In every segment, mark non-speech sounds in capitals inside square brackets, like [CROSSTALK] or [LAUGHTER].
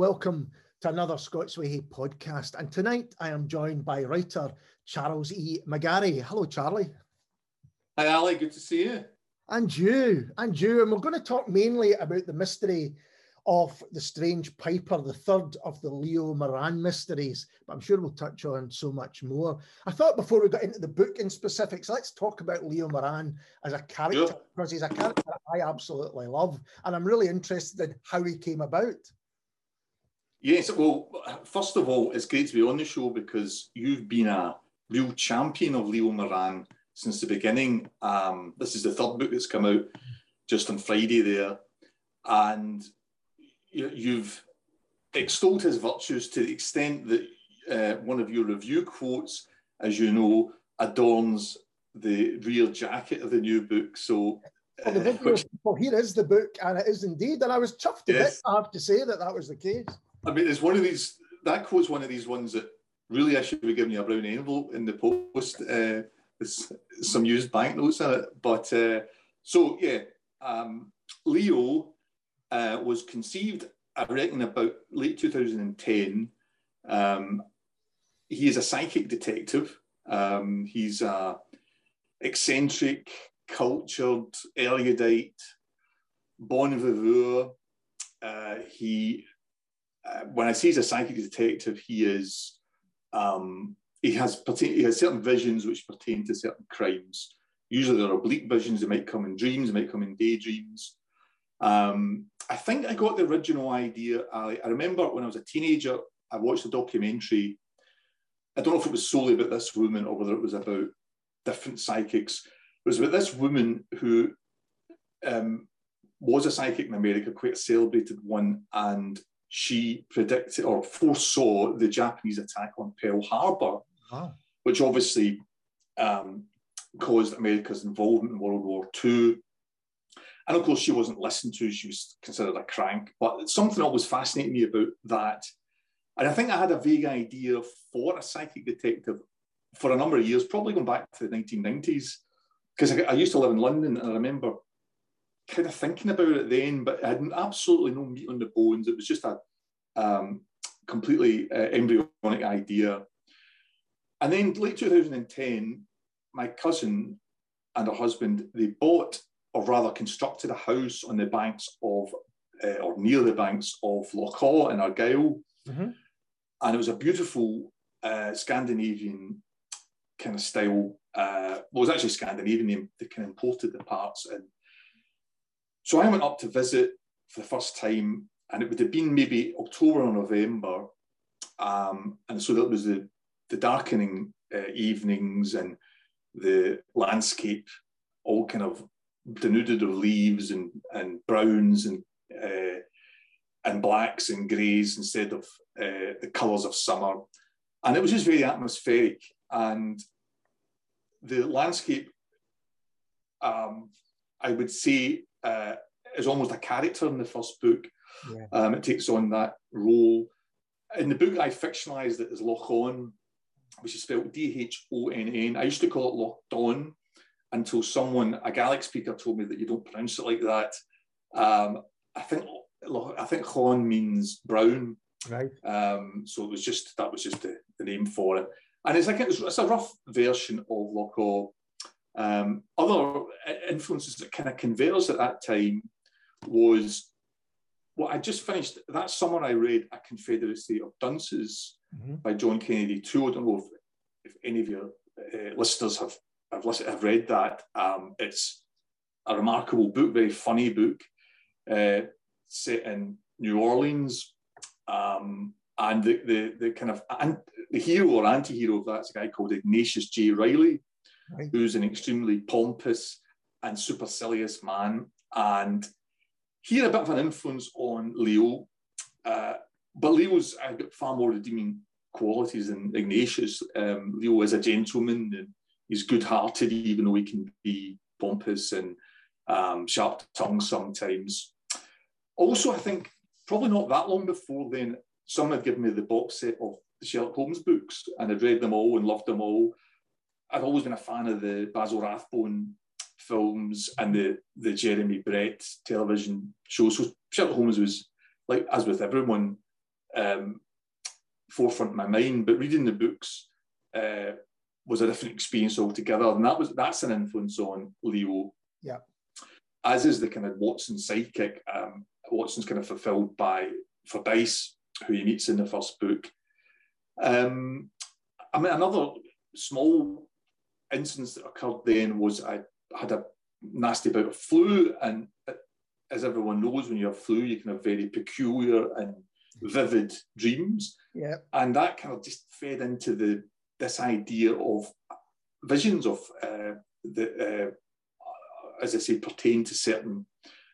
welcome to another Scots Way podcast. And tonight I am joined by writer Charles E. McGarry. Hello, Charlie. Hi, Ali. Good to see you. And you, and you. And we're going to talk mainly about the mystery of The Strange Piper, the third of the Leo Moran mysteries. But I'm sure we'll touch on so much more. I thought before we got into the book in specifics, let's talk about Leo Moran as a character, sure. because he's a character I absolutely love. And I'm really interested in how he came about. Yes, well, first of all, it's great to be on the show because you've been a real champion of Leo Moran since the beginning. Um, this is the third book that's come out just on Friday there. And you've extolled his virtues to the extent that uh, one of your review quotes, as you know, adorns the rear jacket of the new book. So, uh, well, which, well, here is the book, and it is indeed. And I was chuffed a yes. bit, I have to say, that that was the case. I mean, it's one of these, that quote's one of these ones that really I should be giving you a brown envelope in the post. Uh, there's some used banknotes in it. But uh, so, yeah, um, Leo uh, was conceived, I reckon, about late 2010. Um, he is a psychic detective. Um, he's a eccentric, cultured, erudite, bon vivant. Uh, he, when I say he's a psychic detective, he is um, he has he has certain visions which pertain to certain crimes. Usually, they're oblique visions. They might come in dreams. They might come in daydreams. Um, I think I got the original idea. I, I, remember when I was a teenager, I watched a documentary. I don't know if it was solely about this woman or whether it was about different psychics. It was about this woman who um, was a psychic in America, quite a celebrated one, and she predicted or foresaw the Japanese attack on Pearl Harbor, wow. which obviously um, caused America's involvement in World War II. And of course, she wasn't listened to. She was considered a crank. But something always fascinated me about that. And I think I had a vague idea for a psychic detective for a number of years, probably going back to the 1990s. Because I, I, used to live in London and I remember kind of thinking about it then, but I had absolutely no meat on the bones. It was just a um, completely uh, embryonic idea. And then late 2010, my cousin and her husband, they bought or rather constructed a house on the banks of, uh, or near the banks of Loch Awe in Argyll. Mm-hmm. And it was a beautiful uh, Scandinavian kind of style. Uh, well, it was actually Scandinavian, they kind of imported the parts in. So I went up to visit for the first time, and it would have been maybe October or November. Um, and so that was the, the darkening uh, evenings and the landscape all kind of denuded of leaves and, and browns and uh, and blacks and greys instead of uh, the colours of summer. And it was just very atmospheric. And the landscape, um, I would say, uh, is almost a character in the first book. Yeah. Um, it takes on that role. In the book, I fictionalised it as Loch Dhonn, which is spelled D H O N N. I used to call it Loch Don until someone, a Gaelic speaker, told me that you don't pronounce it like that. Um, I think I think Hon means brown. Right. Um, so it was just that was just the, the name for it, and it's like it's, it's a rough version of Loch. Um, other influences that kind of converged at that time was well, I just finished that summer. I read A Confederacy of Dunces mm-hmm. by John Kennedy Toole. I don't know if, if any of your uh, listeners have I've listened, I've read that. Um, it's a remarkable book, very funny book, uh, set in New Orleans. Um, and the, the, the kind of and the hero or anti-hero of that's a guy called Ignatius J. Reilly, right. who's an extremely pompous and supercilious man. And he had a bit of an influence on Leo, uh, but Leo's got far more redeeming qualities than Ignatius. Um, Leo is a gentleman and he's good-hearted, even though he can be pompous and um, sharp-tongued sometimes. Also, I think probably not that long before then, someone had given me the box set of the Sherlock Holmes books, and I'd read them all and loved them all. I've always been a fan of the Basil Rathbone films and the the Jeremy Brett television show. So Sherlock Holmes was like, as with everyone, um, forefront in my mind. But reading the books uh, was a different experience altogether, and that was that's an influence on Leo. Yeah. As is the kind of Watson sidekick. Um, Watson's kind of fulfilled by Fordyce, who he meets in the first book. Um, I mean, another small incident that occurred then was I had a nasty bout of flu, and as everyone knows, when you have flu, you can have very peculiar and vivid dreams. Yeah. And that kind of just fed into the this idea of visions of uh, the, uh, as I say, pertain to certain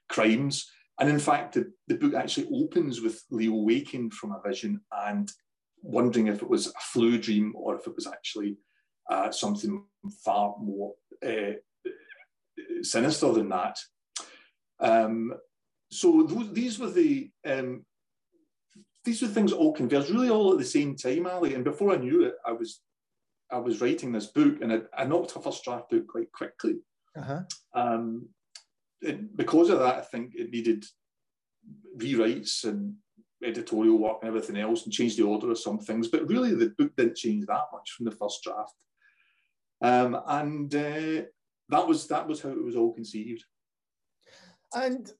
crimes. And in fact, the, the book actually opens with Leo waking from a vision and wondering if it was a flu dream or if it was actually uh, something far more uh, sinister than that. Um, so those, these were the um, these were things all converged really all at the same time, Ali. And before I knew it, I was I was writing this book, and I, I knocked off first draft out quite quickly. Uh-huh. Um, it, because of that, I think it needed rewrites and editorial work and everything else, and changed the order of some things. But really, the book didn't change that much from the first draft. Um, and uh, that was that was how it was all conceived. And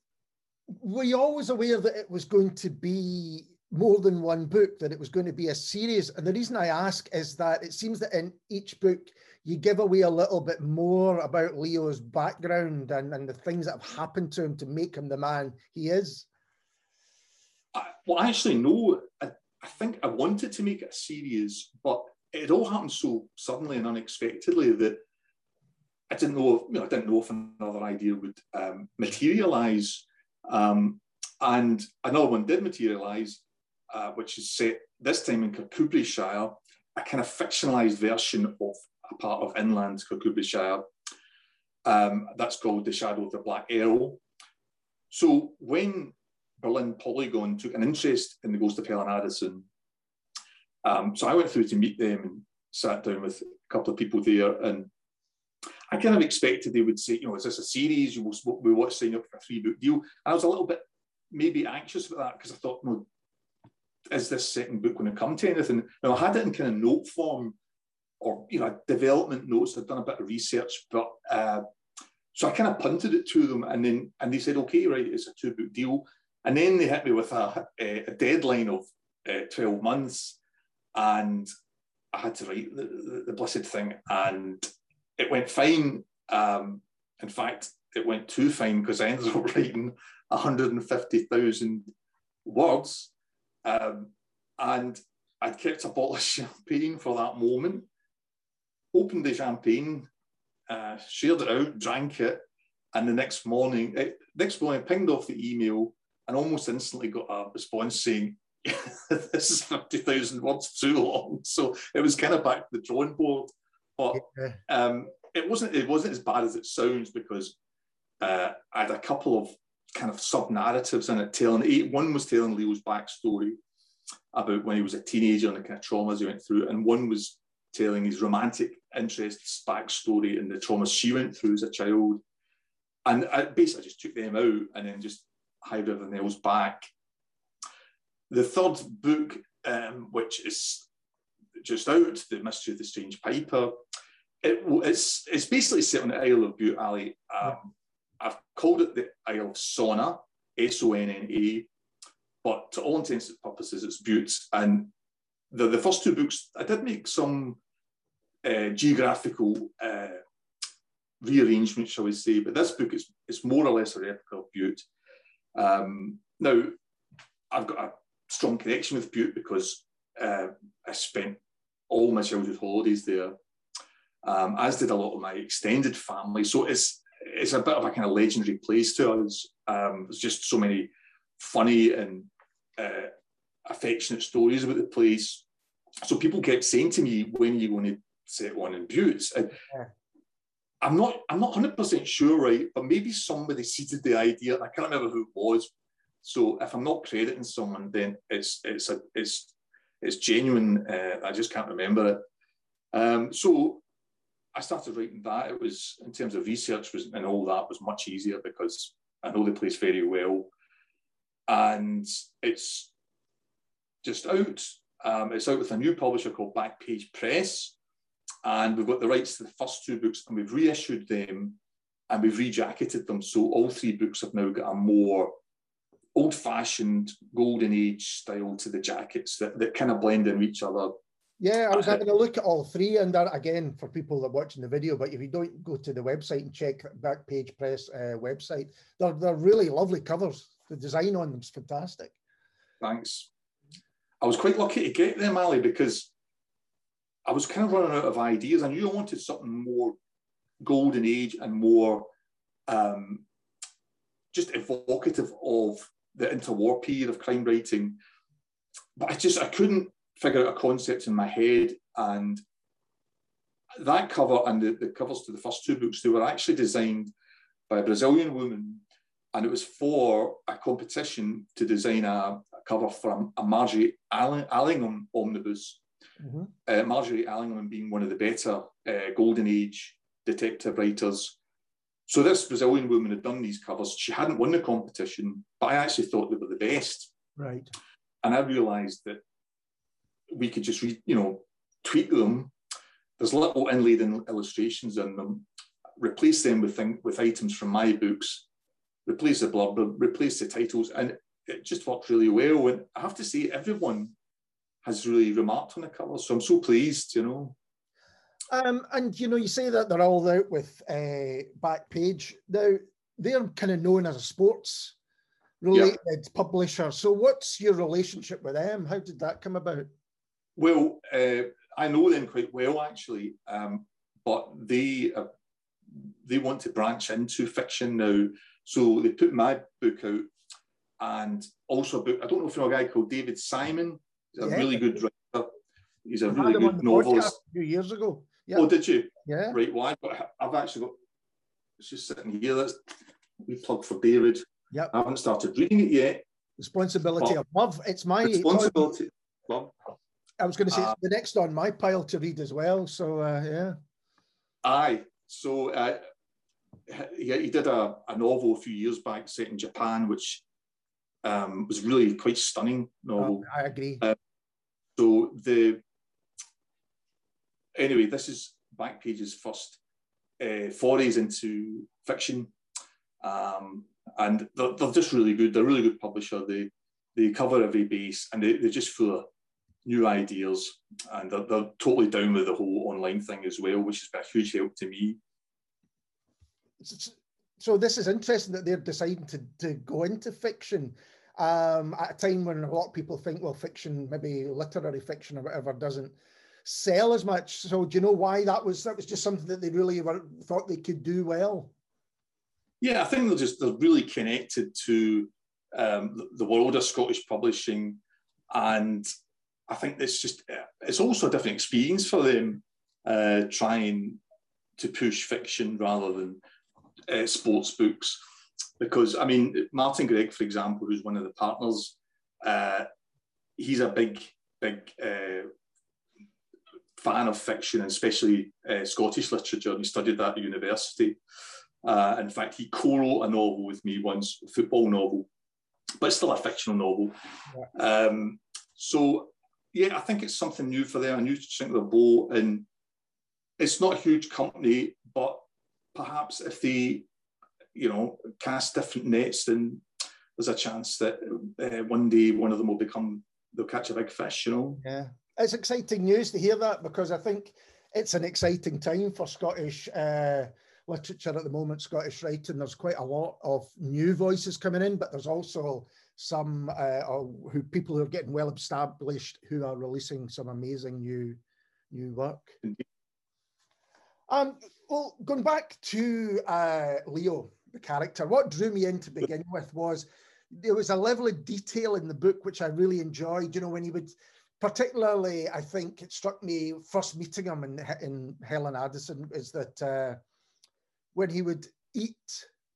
were you always aware that it was going to be more than one book, that it was going to be a series. And the reason I ask is that it seems that in each book, you give away a little bit more about Leo's background and, and the things that have happened to him to make him the man he is. I, well, actually, no. I, I think I wanted to make it a series, but it all happened so suddenly and unexpectedly that I didn't know. You know I didn't know if another idea would um, materialize. Um, and another one did materialize, uh, which is set this time in Kirkcudbrightshire, a kind of fictionalized version of a part of inland Kirkcudbrightshire. Um, that's called The Shadow of the Black Arrow. So when Birlinn Polygon took an interest in the ghost of Helen Addison, um, so I went through to meet them and sat down with a couple of people there and I kind of expected they would say, you know, is this a series? You will, we want sign up for a three book deal. And I was a little bit maybe anxious about that because I thought, no, is this second book going to come to anything? Now I had it in kind of note form or you know development notes. I'd done a bit of research, but uh, so I kind of punted it to them, and then and they said, okay, right, it's a two book deal, and then they hit me with a, a deadline of uh, twelve months, and I had to write the, the, the blessed thing, and it went fine. Um, in fact, it went too fine because I ended [LAUGHS] up writing 150,000 words. Um, and I'd kept a bottle of [LAUGHS] champagne for that moment, opened the champagne, uh, shared it out, drank it, and the next morning, it, eh, next morning, I pinged off the email and almost instantly got a response saying, [LAUGHS] "This is fifty thousand words too long." So it was kind of back to the drawing board. But um, it wasn't it wasn't as bad as it sounds because uh, I had a couple of kind of sub narratives in it telling eight. One was telling Leo's backstory about when he was a teenager and the kind of traumas he went through, and one was telling his romantic interests backstory and the traumas she went through as a child. And I basically just took them out and then just hived everything else back. The third book, um, which is just out, The Mystery of the Strange Piper, it, it's, it's basically set on the Isle of Bute, Ali. Um, I've called it the Isle of Sonna, S O N N A, but to all intents and purposes, it's Bute. And the, the first two books, I did make some uh, geographical uh, rearrangement, shall we say, but this book is, more or less a replica of Bute. Um, now, I've got a strong connection with Bute because uh, I spent all my childhood holidays there, um, as did a lot of my extended family. So it's it's a bit of a kind of legendary place to us. Um, there's just so many funny and uh, affectionate stories about the place. So people kept saying to me, "When are you going to set one in Bute?" And yeah. I'm not, I'm not 100 percent sure, right? But maybe somebody seeded the idea. I can't remember who it was. So if I'm not crediting someone, then it's it's a it's it's genuine. Uh, I just can't remember it. Um, so I started writing that. It was in terms of research was and all that was much easier because I know the place very well, and it's just out. Um, it's out with a new publisher called Backpage Press, and we've got the rights to the first two books, and we've reissued them and we've rejacketed them. So all three books have now got a more old-fashioned golden age style to the jackets that, that kind of blend in with each other. Yeah, I was having a look at all three, and that, again, for people that are watching the video, but if you don't go to the website and check Backpage Press uh, website, they're, they're really lovely covers. The design on them is fantastic. Thanks. I was quite lucky to get them, Ali, because I was kind of running out of ideas. I knew I wanted something more golden age and more um, just evocative of the interwar period of crime writing. But I just I couldn't figure out a concept in my head. And that cover and the, the covers to the first two books, they were actually designed by a Brazilian woman. And it was for a competition to design a, a cover for a, a Margery Allingham omnibus. Mm-hmm. Uh, Margery Allingham being one of the better uh, Golden Age detective writers. So this Brazilian woman had done these covers. She hadn't won the competition, but I actually thought they were the best. Right. And I realised that we could just, re, you know, tweak them. There's little inlaid in illustrations in them. Replace them with thing, with items from my books. Replace the blurb, replace the titles, and it just worked really well. And I have to say, everyone has really remarked on the covers, so I'm so pleased. You know. Um, and you know, you say that they're all out with uh, Backpage. Now they're kind of known as a sports related yep. publisher. So, what's your relationship with them? How did that come about? Well, uh, I know them quite well actually, um, but they uh, they want to branch into fiction now. So they put my book out, and also a book. I don't know if you know a guy called David Simon. He's a yeah. really good writer. He's a really good novelist. A few years ago. Yeah. Oh, did you? Yeah. Right. Well, I've, I've actually got. It's just sitting here. That's we plug for David. Yeah. I haven't started reading it yet. Responsibility of love. It's my responsibility. I was going to say uh, the next on my pile to read as well. So uh, yeah. Aye. So uh, he, he did a, a novel a few years back set in Japan, which um, was really quite stunning novel. Oh, I agree. Uh, so the anyway, this is Backpage's first uh, forays into fiction, um, and they're, they're, just really good. They're a really good publisher. They they cover every base, and they, they're just full of new ideas, and they're, they're totally down with the whole online thing as well, which has been a huge help to me. So this is interesting that they're deciding to, to go into fiction um, at a time when a lot of people think, well, fiction, maybe literary fiction or whatever, doesn't sell as much. So do you know why that was? That was just something that they really were, thought they could do well. Yeah, I think they're just they're really connected to um, the, world of Scottish publishing, and I think it's just it's also a different experience for them uh, trying to push fiction rather than uh, sports books. Because I mean, Martin Greig, for example, who's one of the partners, uh, he's a big, big uh, fan of fiction, and especially uh, Scottish literature. And he studied that at university. Uh, in fact, he co-wrote a novel with me once, a football novel, but still a fictional novel. Um, so, yeah, I think it's something new for them, a new string to the bow. And it's not a huge company, but perhaps if they, you know, cast different nets, then there's a chance that uh, one day one of them will become, they'll catch a big fish, you know? Yeah it's exciting news to hear that because I think it's an exciting time for Scottish uh, literature at the moment, Scottish writing. There's quite a lot of new voices coming in, but there's also some uh, who people who are getting well established who are releasing some amazing new new work. Um, well, going back to uh, Leo, the character, what drew me in to begin with was there was a level of detail in the book which I really enjoyed. You know, when he would particularly, I think it struck me first meeting him in, in Helen Addison is that uh, when he would eat,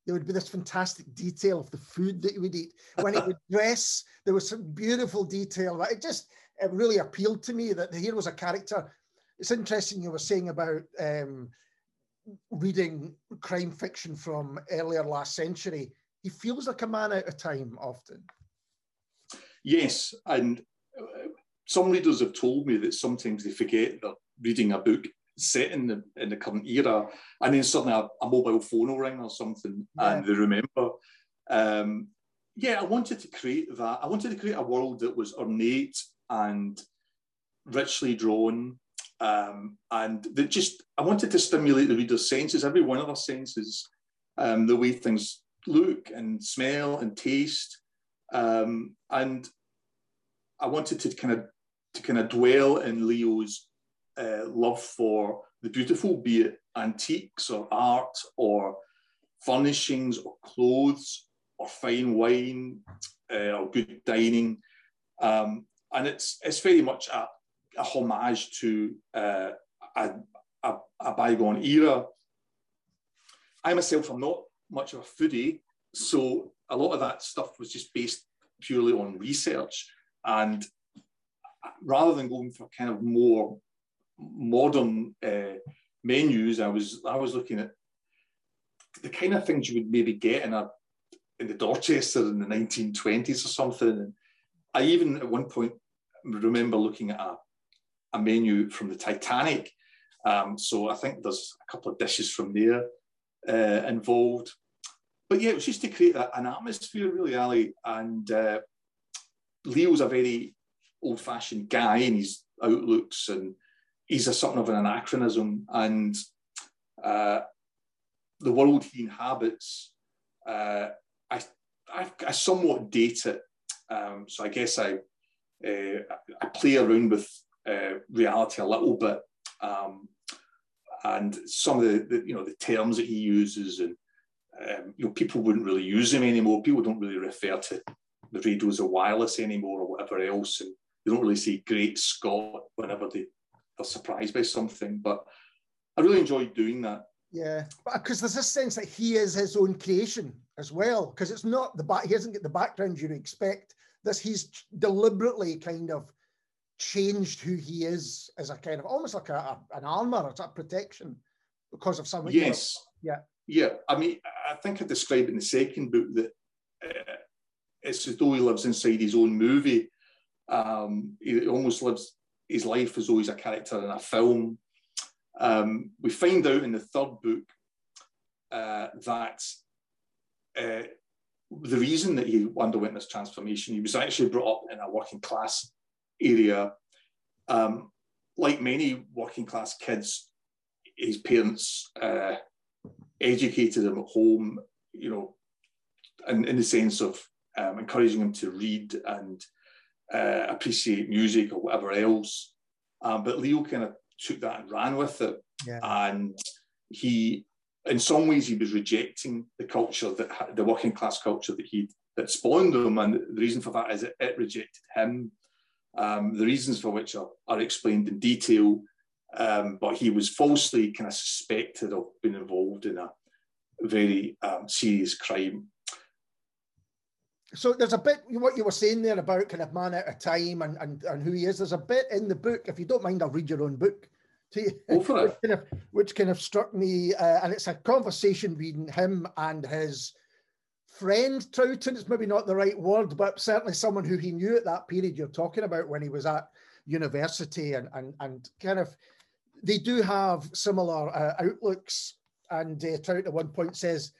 there would be this fantastic detail of the food that he would eat. When he would [LAUGHS] dress, there was some beautiful detail. It just it really appealed to me that here was a character. It's interesting you were saying about um, reading crime fiction from earlier last century. He feels like a man out of time often. Yes, and some readers have told me that sometimes they forget they're reading a book set in the in the current era, and then suddenly a, a mobile phone will ring or something, yeah. and they remember. Um, yeah, I wanted to create that. I wanted to create a world that was ornate and richly drawn, um, and that just I wanted to stimulate the reader's senses, every one of our senses, um, the way things look and smell and taste, um, and I wanted to kind of to kind of dwell in Leo's uh, love for the beautiful, be it antiques or art or furnishings or clothes or fine wine uh, or good dining. Um, and it's, it's very much a, a homage to uh, a, a, a, bygone era. I myself am not much of a foodie, so a lot of that stuff was just based purely on research. And rather than going for kind of more modern uh, menus, I was I was looking at the kind of things you would maybe get in a in the Dorchester in the 1920s or something. And I even at one point remember looking at a, a menu from the Titanic. Um, so I think there's a couple of dishes from there uh, involved. But yeah, it was just to create a, an atmosphere, really, Ali. And uh, Leo's a very old-fashioned guy in his outlooks, and he's a something of an anachronism. And uh, the world he inhabits, uh, I, I, I, somewhat date it. Um, so I guess I, uh, I play around with uh, reality a little bit. Um, and some of the, the, you know the terms that he uses and um, you know people wouldn't really use them anymore people don't really refer to the radio as a wireless anymore or whatever else and they don't really say great Scott whenever they, are surprised by something. But I really enjoyed doing that. Yeah, because there's this sense that he is his own creation as well. Because it's not the back; he doesn't get the background you'd expect. This he's deliberately kind of changed who he is as a kind of almost like a, a an armor, it's a protection because of something. Yes. Yeah. Yeah. I mean, I think I described in the second book that uh, it's as though he lives inside his own movie um, he almost lives his life as always a character in a film. Um, we find out in the third book uh, that uh, the reason that he underwent this transformation, he was actually brought up in a working class area. Um, like many working class kids, his parents uh, educated him at home, you know, in, in the sense of um, encouraging him to read and uh, appreciate music or whatever else. Um, but Leo kind of took that and ran with it. Yeah. And he, in some ways, he was rejecting the culture that the working class culture that he that spawned him. And the reason for that is it, it rejected him. Um, the reasons for which are, are explained in detail. Um, but he was falsely kind of suspected of being involved in a very um, serious crime so there's a bit what you were saying there about kind of man out of time and, and, and who he is. There's a bit in the book. If you don't mind, I'll read your own book to you, which, kind of, which kind of struck me. Uh, and it's a conversation between him and his friend Troughton. It's maybe not the right word, but certainly someone who he knew at that period you're talking about when he was at university and and and kind of they do have similar uh, outlooks. And uh, Trout at one point says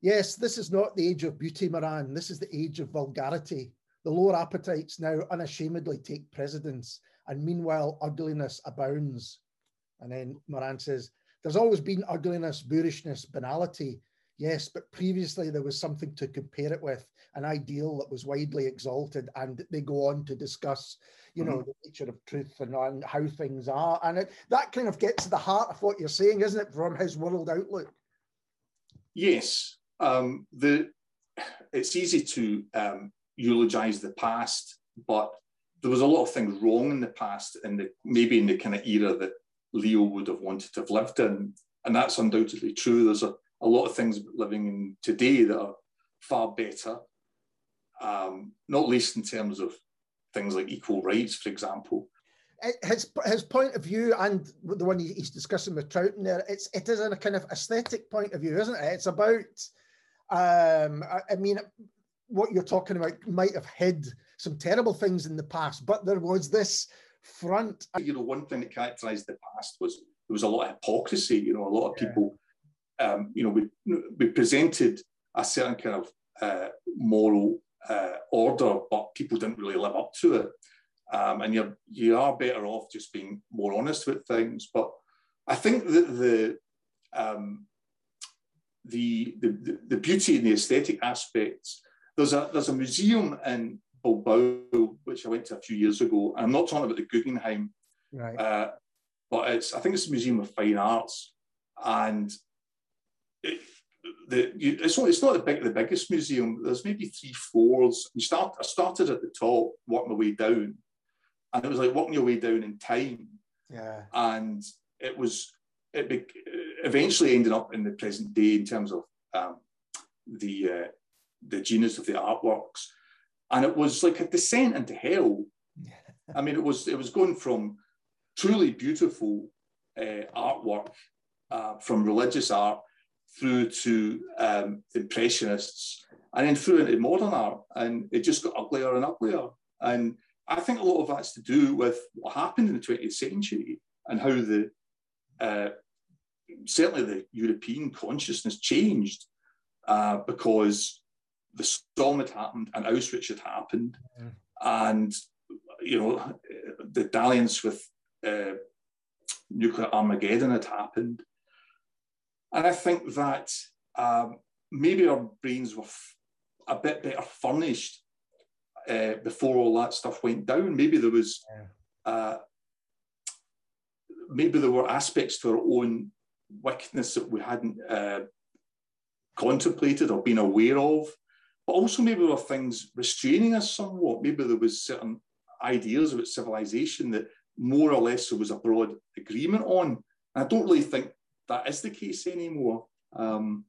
Yes, this is not the age of beauty, Moran. This is the age of vulgarity. The lower appetites now unashamedly take precedence, and meanwhile, ugliness abounds. And then Moran says, There's always been ugliness, boorishness, banality. Yes, but previously there was something to compare it with, an ideal that was widely exalted. And they go on to discuss, you know, mm-hmm. the nature of truth and, and how things are. And it, that kind of gets to the heart of what you're saying, isn't it, from his world outlook? Yes, um, the, it's easy to um, eulogize the past, but there was a lot of things wrong in the past, and maybe in the kind of era that Leo would have wanted to have lived in, and that's undoubtedly true. There's a, a lot of things living in today that are far better, um, not least in terms of things like equal rights, for example. His his point of view and the one he's discussing with Troughton there, it's it is a kind of aesthetic point of view, isn't it? It's about um, I, I mean, what you're talking about might have hid some terrible things in the past, but there was this front. You know, one thing that characterised the past was there was a lot of hypocrisy. You know, a lot of yeah. people, um, you know, we, we presented a certain kind of uh, moral uh, order, but people didn't really live up to it. Um, and you're you are better off just being more honest with things. But I think that the um, the, the the beauty and the aesthetic aspects. There's a there's a museum in Bilbao which I went to a few years ago. I'm not talking about the Guggenheim, right. uh, but it's I think it's a museum of fine arts, and it, the it's not it's not the big the biggest museum. There's maybe three floors. You start I started at the top, worked my way down, and it was like working your way down in time. Yeah, and it was it eventually ended up in the present day in terms of um, the uh, the genius of the artworks, and it was like a descent into hell. I mean, it was it was going from truly beautiful uh, artwork uh, from religious art through to um, impressionists and then through into modern art, and it just got uglier and uglier. And I think a lot of that's to do with what happened in the 20th century and how the uh, certainly the European consciousness changed uh, because the storm had happened and Auschwitz had happened, mm. and you know the dalliance with uh, nuclear Armageddon had happened, and I think that um, maybe our brains were f- a bit better furnished uh, before all that stuff went down. Maybe there was. Uh, maybe there were aspects to our own wickedness that we hadn't uh, contemplated or been aware of. But also maybe there were things restraining us somewhat. Maybe there was certain ideas about civilization that more or less there was a broad agreement on. And I don't really think that is the case anymore. Um,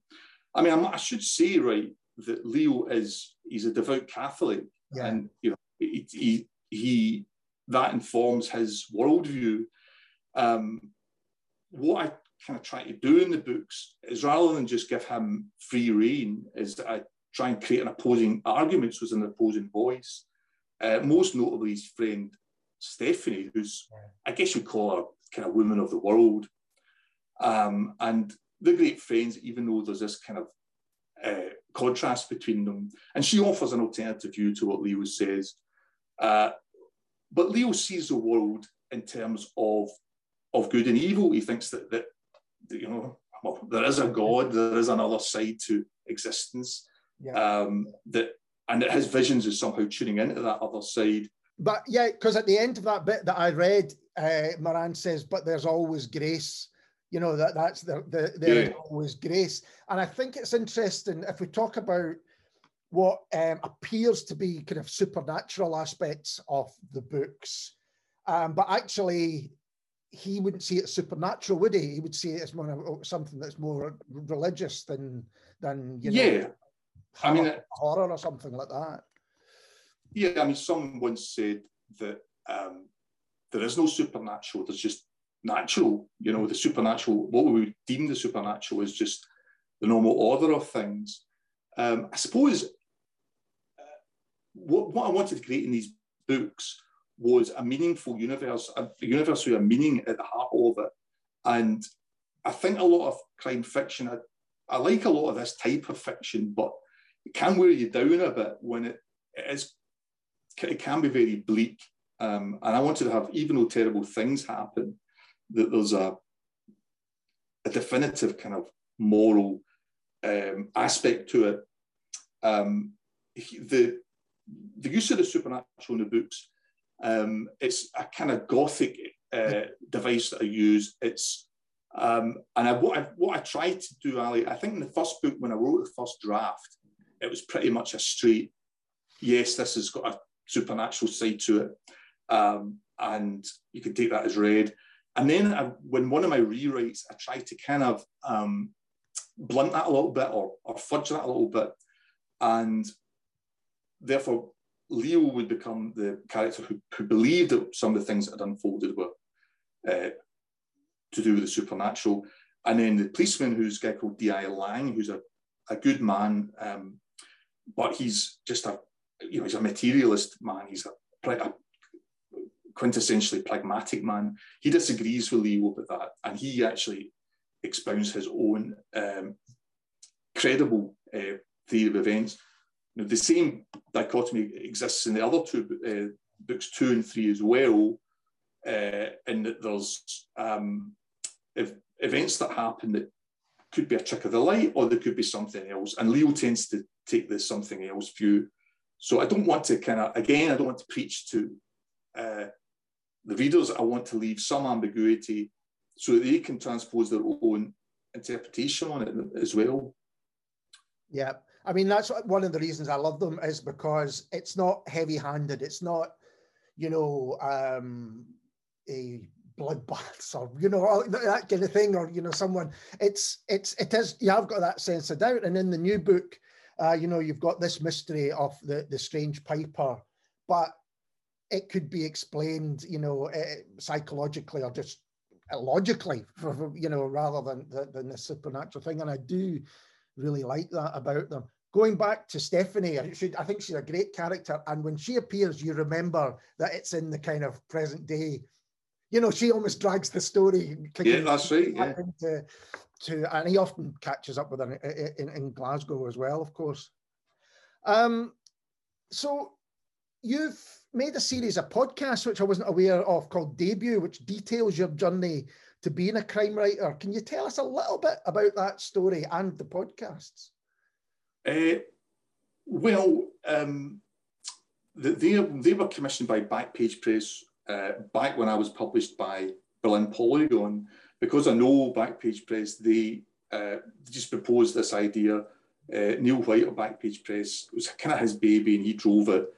I mean, I should say, right, that Leo is he's a devout Catholic, yeah. and you know, he, he, he that informs his worldview. Um, what I kind of try to do in the books is rather than just give him free reign, is that I try and create an opposing arguments with an opposing voice. Uh, most notably, his friend Stephanie, who's I guess you'd call her kind of woman of the world, um, and they're great friends, even though there's this kind of uh, contrast between them. And she offers an alternative view to what Leo says. Uh, but Leo sees the world in terms of of good and evil. He thinks that that you know, well, there is a God, there is another side to existence. Yeah. Um, that and that his visions is somehow tuning into that other side. But yeah, because at the end of that bit that I read, uh, Moran says, "But there's always grace." You know that that's the, the there yeah. always grace, and I think it's interesting if we talk about what um, appears to be kind of supernatural aspects of the books, um, but actually he wouldn't see it supernatural, would he? He would see it as more oh, something that's more religious than than you know, yeah. I mean, horror or something like that. Yeah, I mean, someone once said that um, there is no supernatural. There's just natural. You know, the supernatural. What we would deem the supernatural is just the normal order of things. Um, I suppose uh, what, what I wanted to create in these books was a meaningful universe, a universe with a meaning at the heart of it. And I think a lot of crime fiction, I, I like a lot of this type of fiction, but it can wear you down a bit when it, it is, it can be very bleak. Um, and I wanted to have, even though terrible things happen, that there's a, a definitive kind of moral um, aspect to it. Um, the, the use of the supernatural in the books um, it's a kind of gothic uh, device that I use. It's um, and I, what I what I tried to do, Ali. I think in the first book when I wrote the first draft, it was pretty much a straight. Yes, this has got a supernatural side to it, um, and you can take that as read. And then I, when one of my rewrites, I tried to kind of um, blunt that a little bit or, or fudge that a little bit, and therefore Leo would become the character who, who believed that some of the things that had unfolded were uh, to do with the supernatural. And then the policeman, who's a guy called D.I. Lang, who's a, a good man, um, but he's just a, you know, he's a materialist man. He's a, a quintessentially pragmatic man. He disagrees with Leo about that, and he actually expounds his own um, credible uh, theory of events. The same dichotomy exists in the other two uh, books, two and three as well, uh, in that there's um, events that happen that could be a trick of the light or there could be something else. And Leo tends to take the something else view. So I don't want to kind of, again, I don't want to preach to uh, the readers. I want to leave some ambiguity so that they can transpose their own interpretation on it as well. Yeah. I mean, that's one of the reasons I love them is because it's not heavy handed. It's not, you know, um, a bloodbaths or you know that kind of thing or you know someone it's it's it is you have got that sense of doubt and in the new book uh, you know you've got this mystery of the the strange piper but it could be explained you know uh, psychologically or just logically for, [LAUGHS] you know rather than than the supernatural thing and i do really like that about them going back to Stephanie, I, should, I think she's a great character. And when she appears, you remember that it's in the kind of present day you know, she almost drags the story. Yeah, that's right. Yeah. To, to, and he often catches up with her in, in, in Glasgow as well, of course. Um, so you've made a series of podcasts which I wasn't aware of called Debut, which details your journey to being a crime writer. Can you tell us a little bit about that story and the podcasts? Uh, well, um, they, they were commissioned by Backpage Press uh, back when I was published by Birlinn Polygon, because I know Backpage Press, they uh, just proposed this idea. Uh, Neil White of Backpage Press was kind of his baby, and he drove it.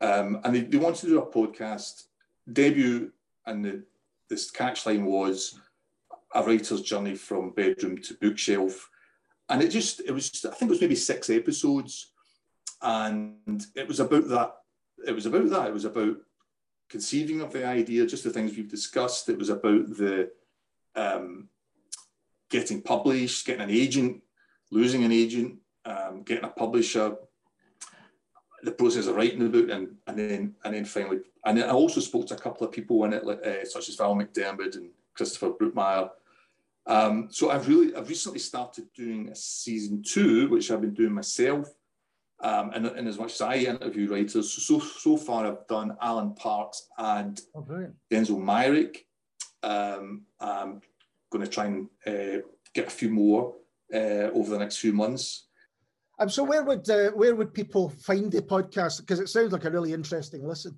Um, and they, they, wanted to do a podcast debut, and the, this catchline was a writer's journey from bedroom to bookshelf. And it just, it was, I think it was maybe six episodes. And it was about that. It was about that. It was about conceiving of the idea, just the things we've discussed. It was about the um, getting published, getting an agent, losing an agent, um, getting a publisher, the process of writing the book, and, and then and then finally, and then I also spoke to a couple of people in it, uh, such as Val McDermid and Christopher Brookmyre. Um, so I've really, I've recently started doing a season two, which I've been doing myself. Um, and, and, as much as I interview writers, so so far I've done Alan Parks and oh, Denzil Meyrick. Um, I'm going to try and uh, get a few more uh, over the next few months. Um, so where would uh, where would people find the podcast? Because it sounds like a really interesting listen.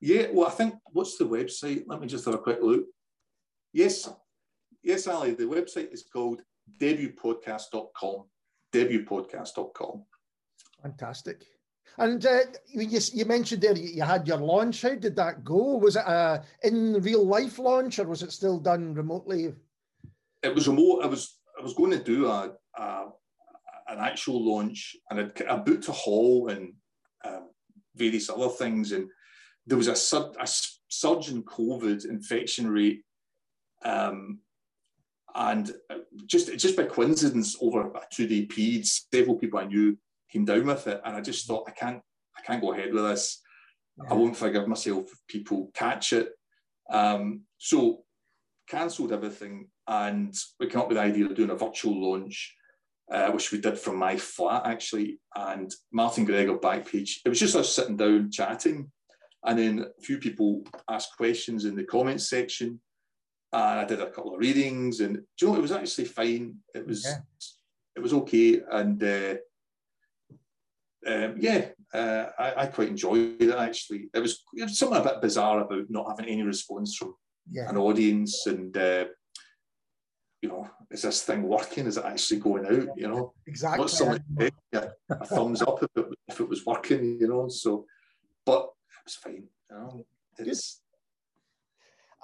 Yeah, well, I think what's the website? Let me just have a quick look. Yes, yes, Ali. The website is called debutpodcast.com. Debutpodcast.com. Fantastic. And uh, you, you mentioned there you had your launch. How did that go? Was it a in real life launch or was it still done remotely? It was remote. I was I was going to do a, a an actual launch, and I'd, I booked a hall and um, various other things, and there was a, a surge in COVID infection rate, um, and just just by coincidence, over a two day period, several people I knew came down with it, and I just thought I can't I can't go ahead with this. Yeah. I won't forgive myself if people catch it. Um, so cancelled everything, and we came up with the idea of doing a virtual launch, uh, which we did from my flat actually. And Martin Gregor back page. It was just us sitting down chatting, and then a few people asked questions in the comments section. And I did a couple of readings, and you know, it was actually fine. It was yeah. it was okay, and uh, um, yeah, uh, I, I, quite enjoyed it actually. It was, it was, something a bit bizarre about not having any response from yeah. an audience, and uh, you know, is this thing working? Is it actually going out? You know, exactly. What's someone yeah, a thumbs up if it, if it was working? You know, so but it was fine. You know, it's.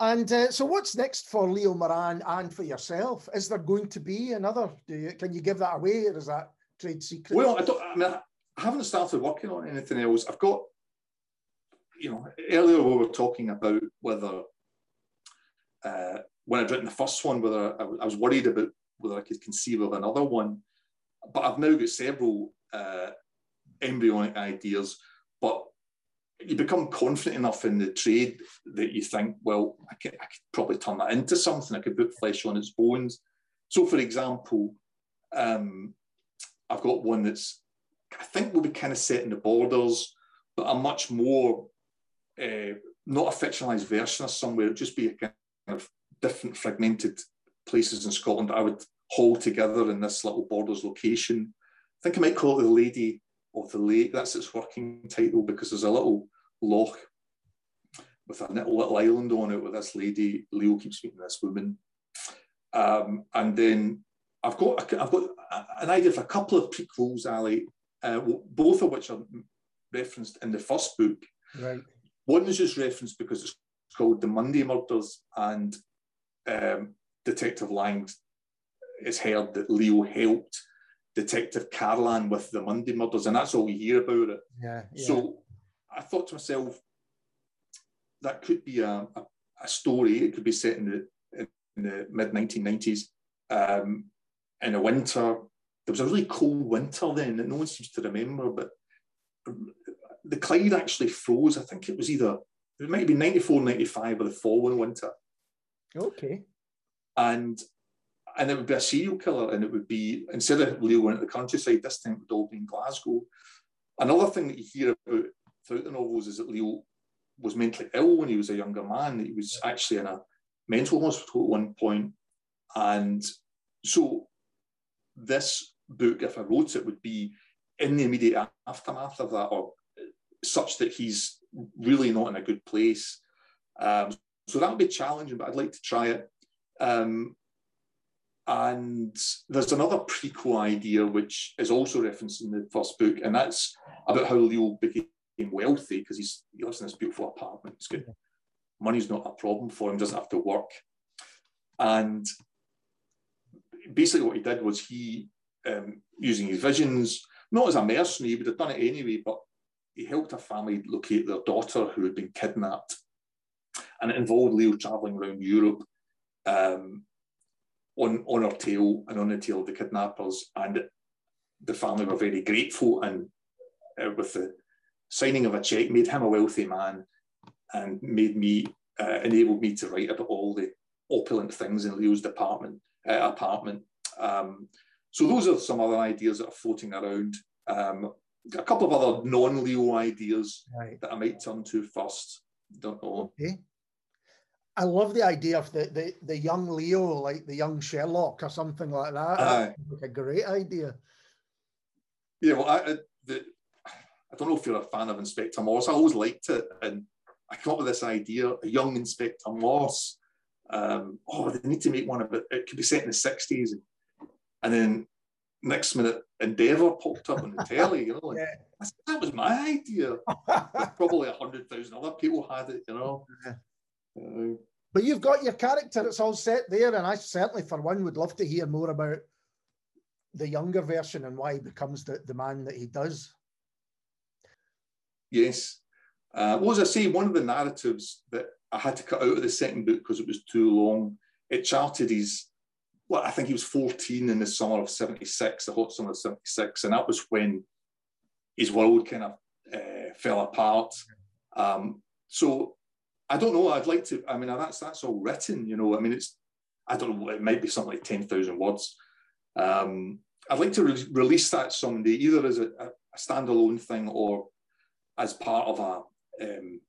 And uh, so, what's next for Leo Moran and for yourself? Is there going to be another? Do you can you give that away, or is that trade secret? Well, I don't. I mean, I haven't started working on anything else. I've got, you know, earlier we were talking about whether uh, when I'd written the first one, whether I, I, was worried about whether I could conceive of another one. But I've now got several uh, embryonic ideas. But you become confident enough in the trade that you think, well, I could, I could probably turn that into something. I could put flesh on its bones. So, for example, um, I've got one that's I think will be kind of set in the borders, but a much more uh, not a fictionalized version of somewhere. It'd just be a kind of different fragmented places in Scotland that I would haul together in this little borders location. I think I might call it the Lady of the Lake. That's its working title because there's a little loch with a little, little island on it with this lady. Leo keeps meeting this woman. Um, and then I've got I've got an idea for a couple of prequels, Ali, uh, both of which are referenced in the first book. Right. One is just referenced because it's called The Monday Murders, and um, Detective Lang is heard that Leo helped Detective Carlan with the Monday murders, and that's all we hear about it. Yeah, yeah. So I thought to myself, that could be a, a, a story. It could be set in the, in the mid 1990s um, in a winter. There was a really cold winter then that no one seems to remember, but the Clyde actually froze. I think it was either, it might be 94, 95 or the following winter. Okay. And and it would be a serial killer, and it would be instead of Leo went to the countryside, this time it would all be in Glasgow. Another thing that you hear about throughout the novels is that Leo was mentally ill when he was a younger man. He was actually in a mental hospital at one point. and so this book, if I wrote it, would be in the immediate aftermath of that, or such that he's really not in a good place. Um, so that would be challenging, but I'd like to try it. Um, and there's another prequel idea which is also referenced in the first book, and that's about how Leo became wealthy because he's he lives in this beautiful apartment. He's good. Money's not a problem for him, doesn't have to work. And basically, what he did was he, um, using his visions, not as a mercenary, he would have done it anyway, but he helped a family locate their daughter who had been kidnapped. And it involved Leo traveling around Europe um, on, on her tail and on the tail of the kidnappers. And the family were very grateful. And uh, with the signing of a check, made him a wealthy man and made me, uh, enabled me to write about all the opulent things in Leo's department, uh, apartment. Um, so those are some other ideas that are floating around. Um, a couple of other non-Leo ideas right. that I might turn to first. Don't know. Okay. I love the idea of the, the, the young Leo, like the young Sherlock or something like that. Uh, like a great idea. Yeah, well, I, I, the, I don't know if you're a fan of Inspector Morse. I always liked it, and I came up with this idea: a young Inspector Morse. Um, oh, they need to make one of it. It could be set in the '60s, and then next minute Endeavour popped up on the telly. You know, like, yeah. that was my idea. Probably a hundred thousand other people had it. You know. Uh, but you've got your character, it's all set there, and I certainly, for one, would love to hear more about the younger version and why he becomes the, the man that he does. Yes. Uh, well, as I say, one of the narratives that I had to cut out of the second book because it was too long, it charted his, well, I think he was 14 in the summer of 76, the hot summer of 76, and that was when his world kind of uh, fell apart. Um, so I don't know. I'd like to. I mean, that's that's all written. You know, I mean, it's. I don't know. It might be something like ten thousand words. Um, I'd like to re- release that someday, either as a, a, standalone thing or as part of a um,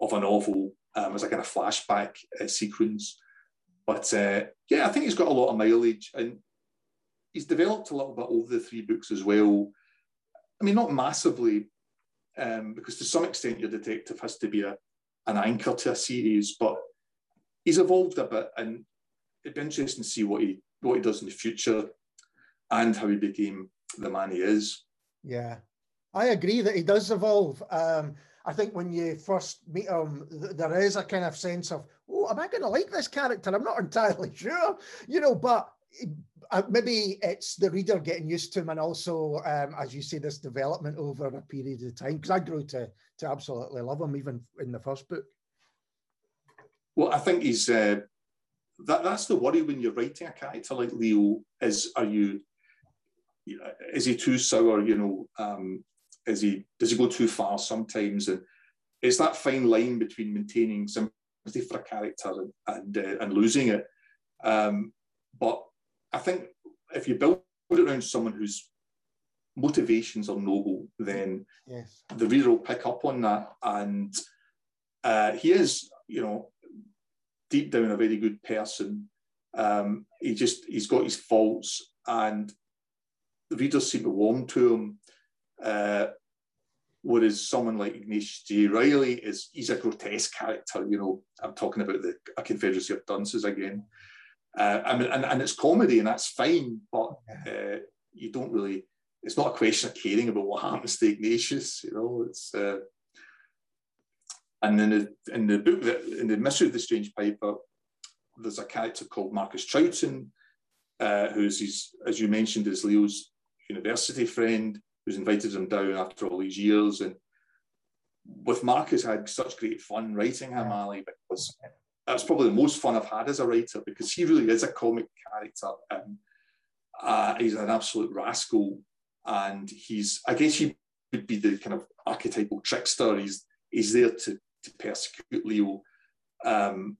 of a novel, um, as a kind of flashback uh, sequence. But uh, yeah, I think he's got a lot of mileage, and he's developed a little bit over the three books as well. I mean, not massively, um, because to some extent your detective has to be a an anchor to a series, but he's evolved a bit, and it'd be interesting to see what he what he does in the future and how he became the man he is. Yeah, I agree that he does evolve. Um, I think when you first meet him, there is a kind of sense of, oh, am I going to like this character? I'm not entirely [LAUGHS] sure, you know, but uh, maybe it's the reader getting used to him and also, um, as you say, this development over a period of time. Because I grew to to absolutely love him, even in the first book. Well, I think he's uh, that. That's the worry when you're writing a character like Leo. Is are you? Is he too sour? You know, um, is he? Does he go too far sometimes? And it's that fine line between maintaining sympathy for a character and and, uh, and losing it. Um, but I think if you build it around someone whose motivations are noble, then yes. the reader will pick up on that. And uh, he is, you know, deep down a very good person. Um, he just he's got his faults, and the readers seem to warm to him. Uh, whereas someone like Ignatius J. Reilly is he's a grotesque character. You know, I'm talking about the a Confederacy of Dunces again. Uh, I mean, and, and it's comedy, and that's fine, but uh, you don't really. It's not a question of caring about what happens to Ignatius. You know, it's. Uh, and in the in the book that in the mystery of the strange piper, there's a character called Marcus Troughton, uh, who's his, as you mentioned, is Leo's university friend, who's invited him down after all these years. And with Marcus, I had such great fun writing him, Ali, because that's probably the most fun I've had as a writer because he really is a comic character. And uh, he's an absolute rascal. And he's, I guess he would be the kind of archetypal trickster. He's, he's there to, to persecute Leo. Um,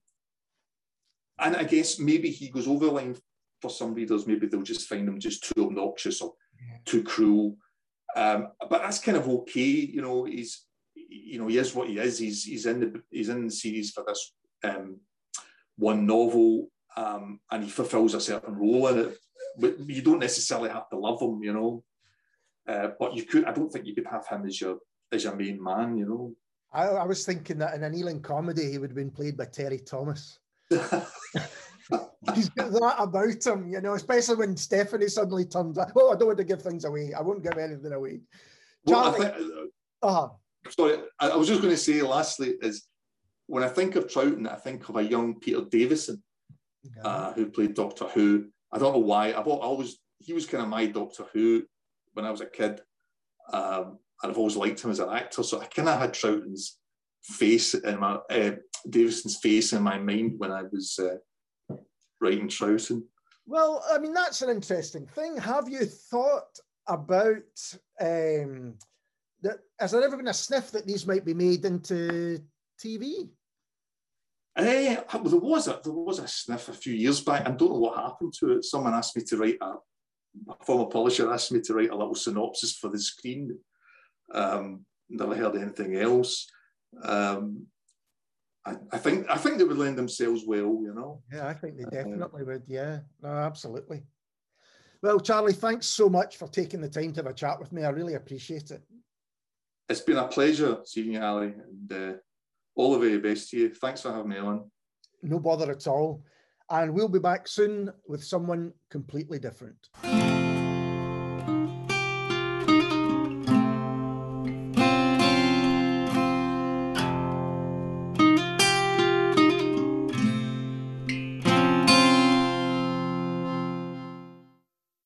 and I guess maybe he goes over the line for some readers. Maybe they'll just find him just too obnoxious or too cruel. Um, but that's kind of okay. You know, he's you know he is what he is. He's he's in the he's in the series for this um, one novel, um, and he fulfills a certain role in it. But you don't necessarily have to love him, you know. Uh, but you could. I don't think you could have him as your as your main man, you know. I, I was thinking that in an Ealing comedy, he would have been played by Terry Thomas. [LAUGHS] [LAUGHS] He's got that about him, you know, especially when Stephanie suddenly turns up. Oh, I don't want to give things away. I won't give anything away. Well, Charlie, think, uh-huh. Sorry, I, I was just going to say lastly is when I think of Troughton, I think of a young Peter Davison uh, who played Doctor Who. I don't know why. I've always he was kind of my Doctor Who when I was a kid, um, and I've always liked him as an actor. So I kind of had Troughton's face in my uh, Davison's face in my mind when I was uh, writing Troughton. Well, I mean that's an interesting thing. Have you thought about um, that? Has there ever been a sniff that these might be made into TV? Uh, eh, there was a there was a sniff a few years back. I don't know what happened to it. Someone asked me to write a, a former publisher asked me to write a little synopsis for the screen. Um, never heard anything else. Um, I, I, think I think they would lend themselves well, you know. Yeah, I think they uh, definitely would. Yeah, no, absolutely. Well, Charlie, thanks so much for taking the time to have a chat with me. I really appreciate it. It's been a pleasure seeing you, Ali, and uh, all the very best to you. Thanks for having me on. No bother at all. And we'll be back soon with someone completely different.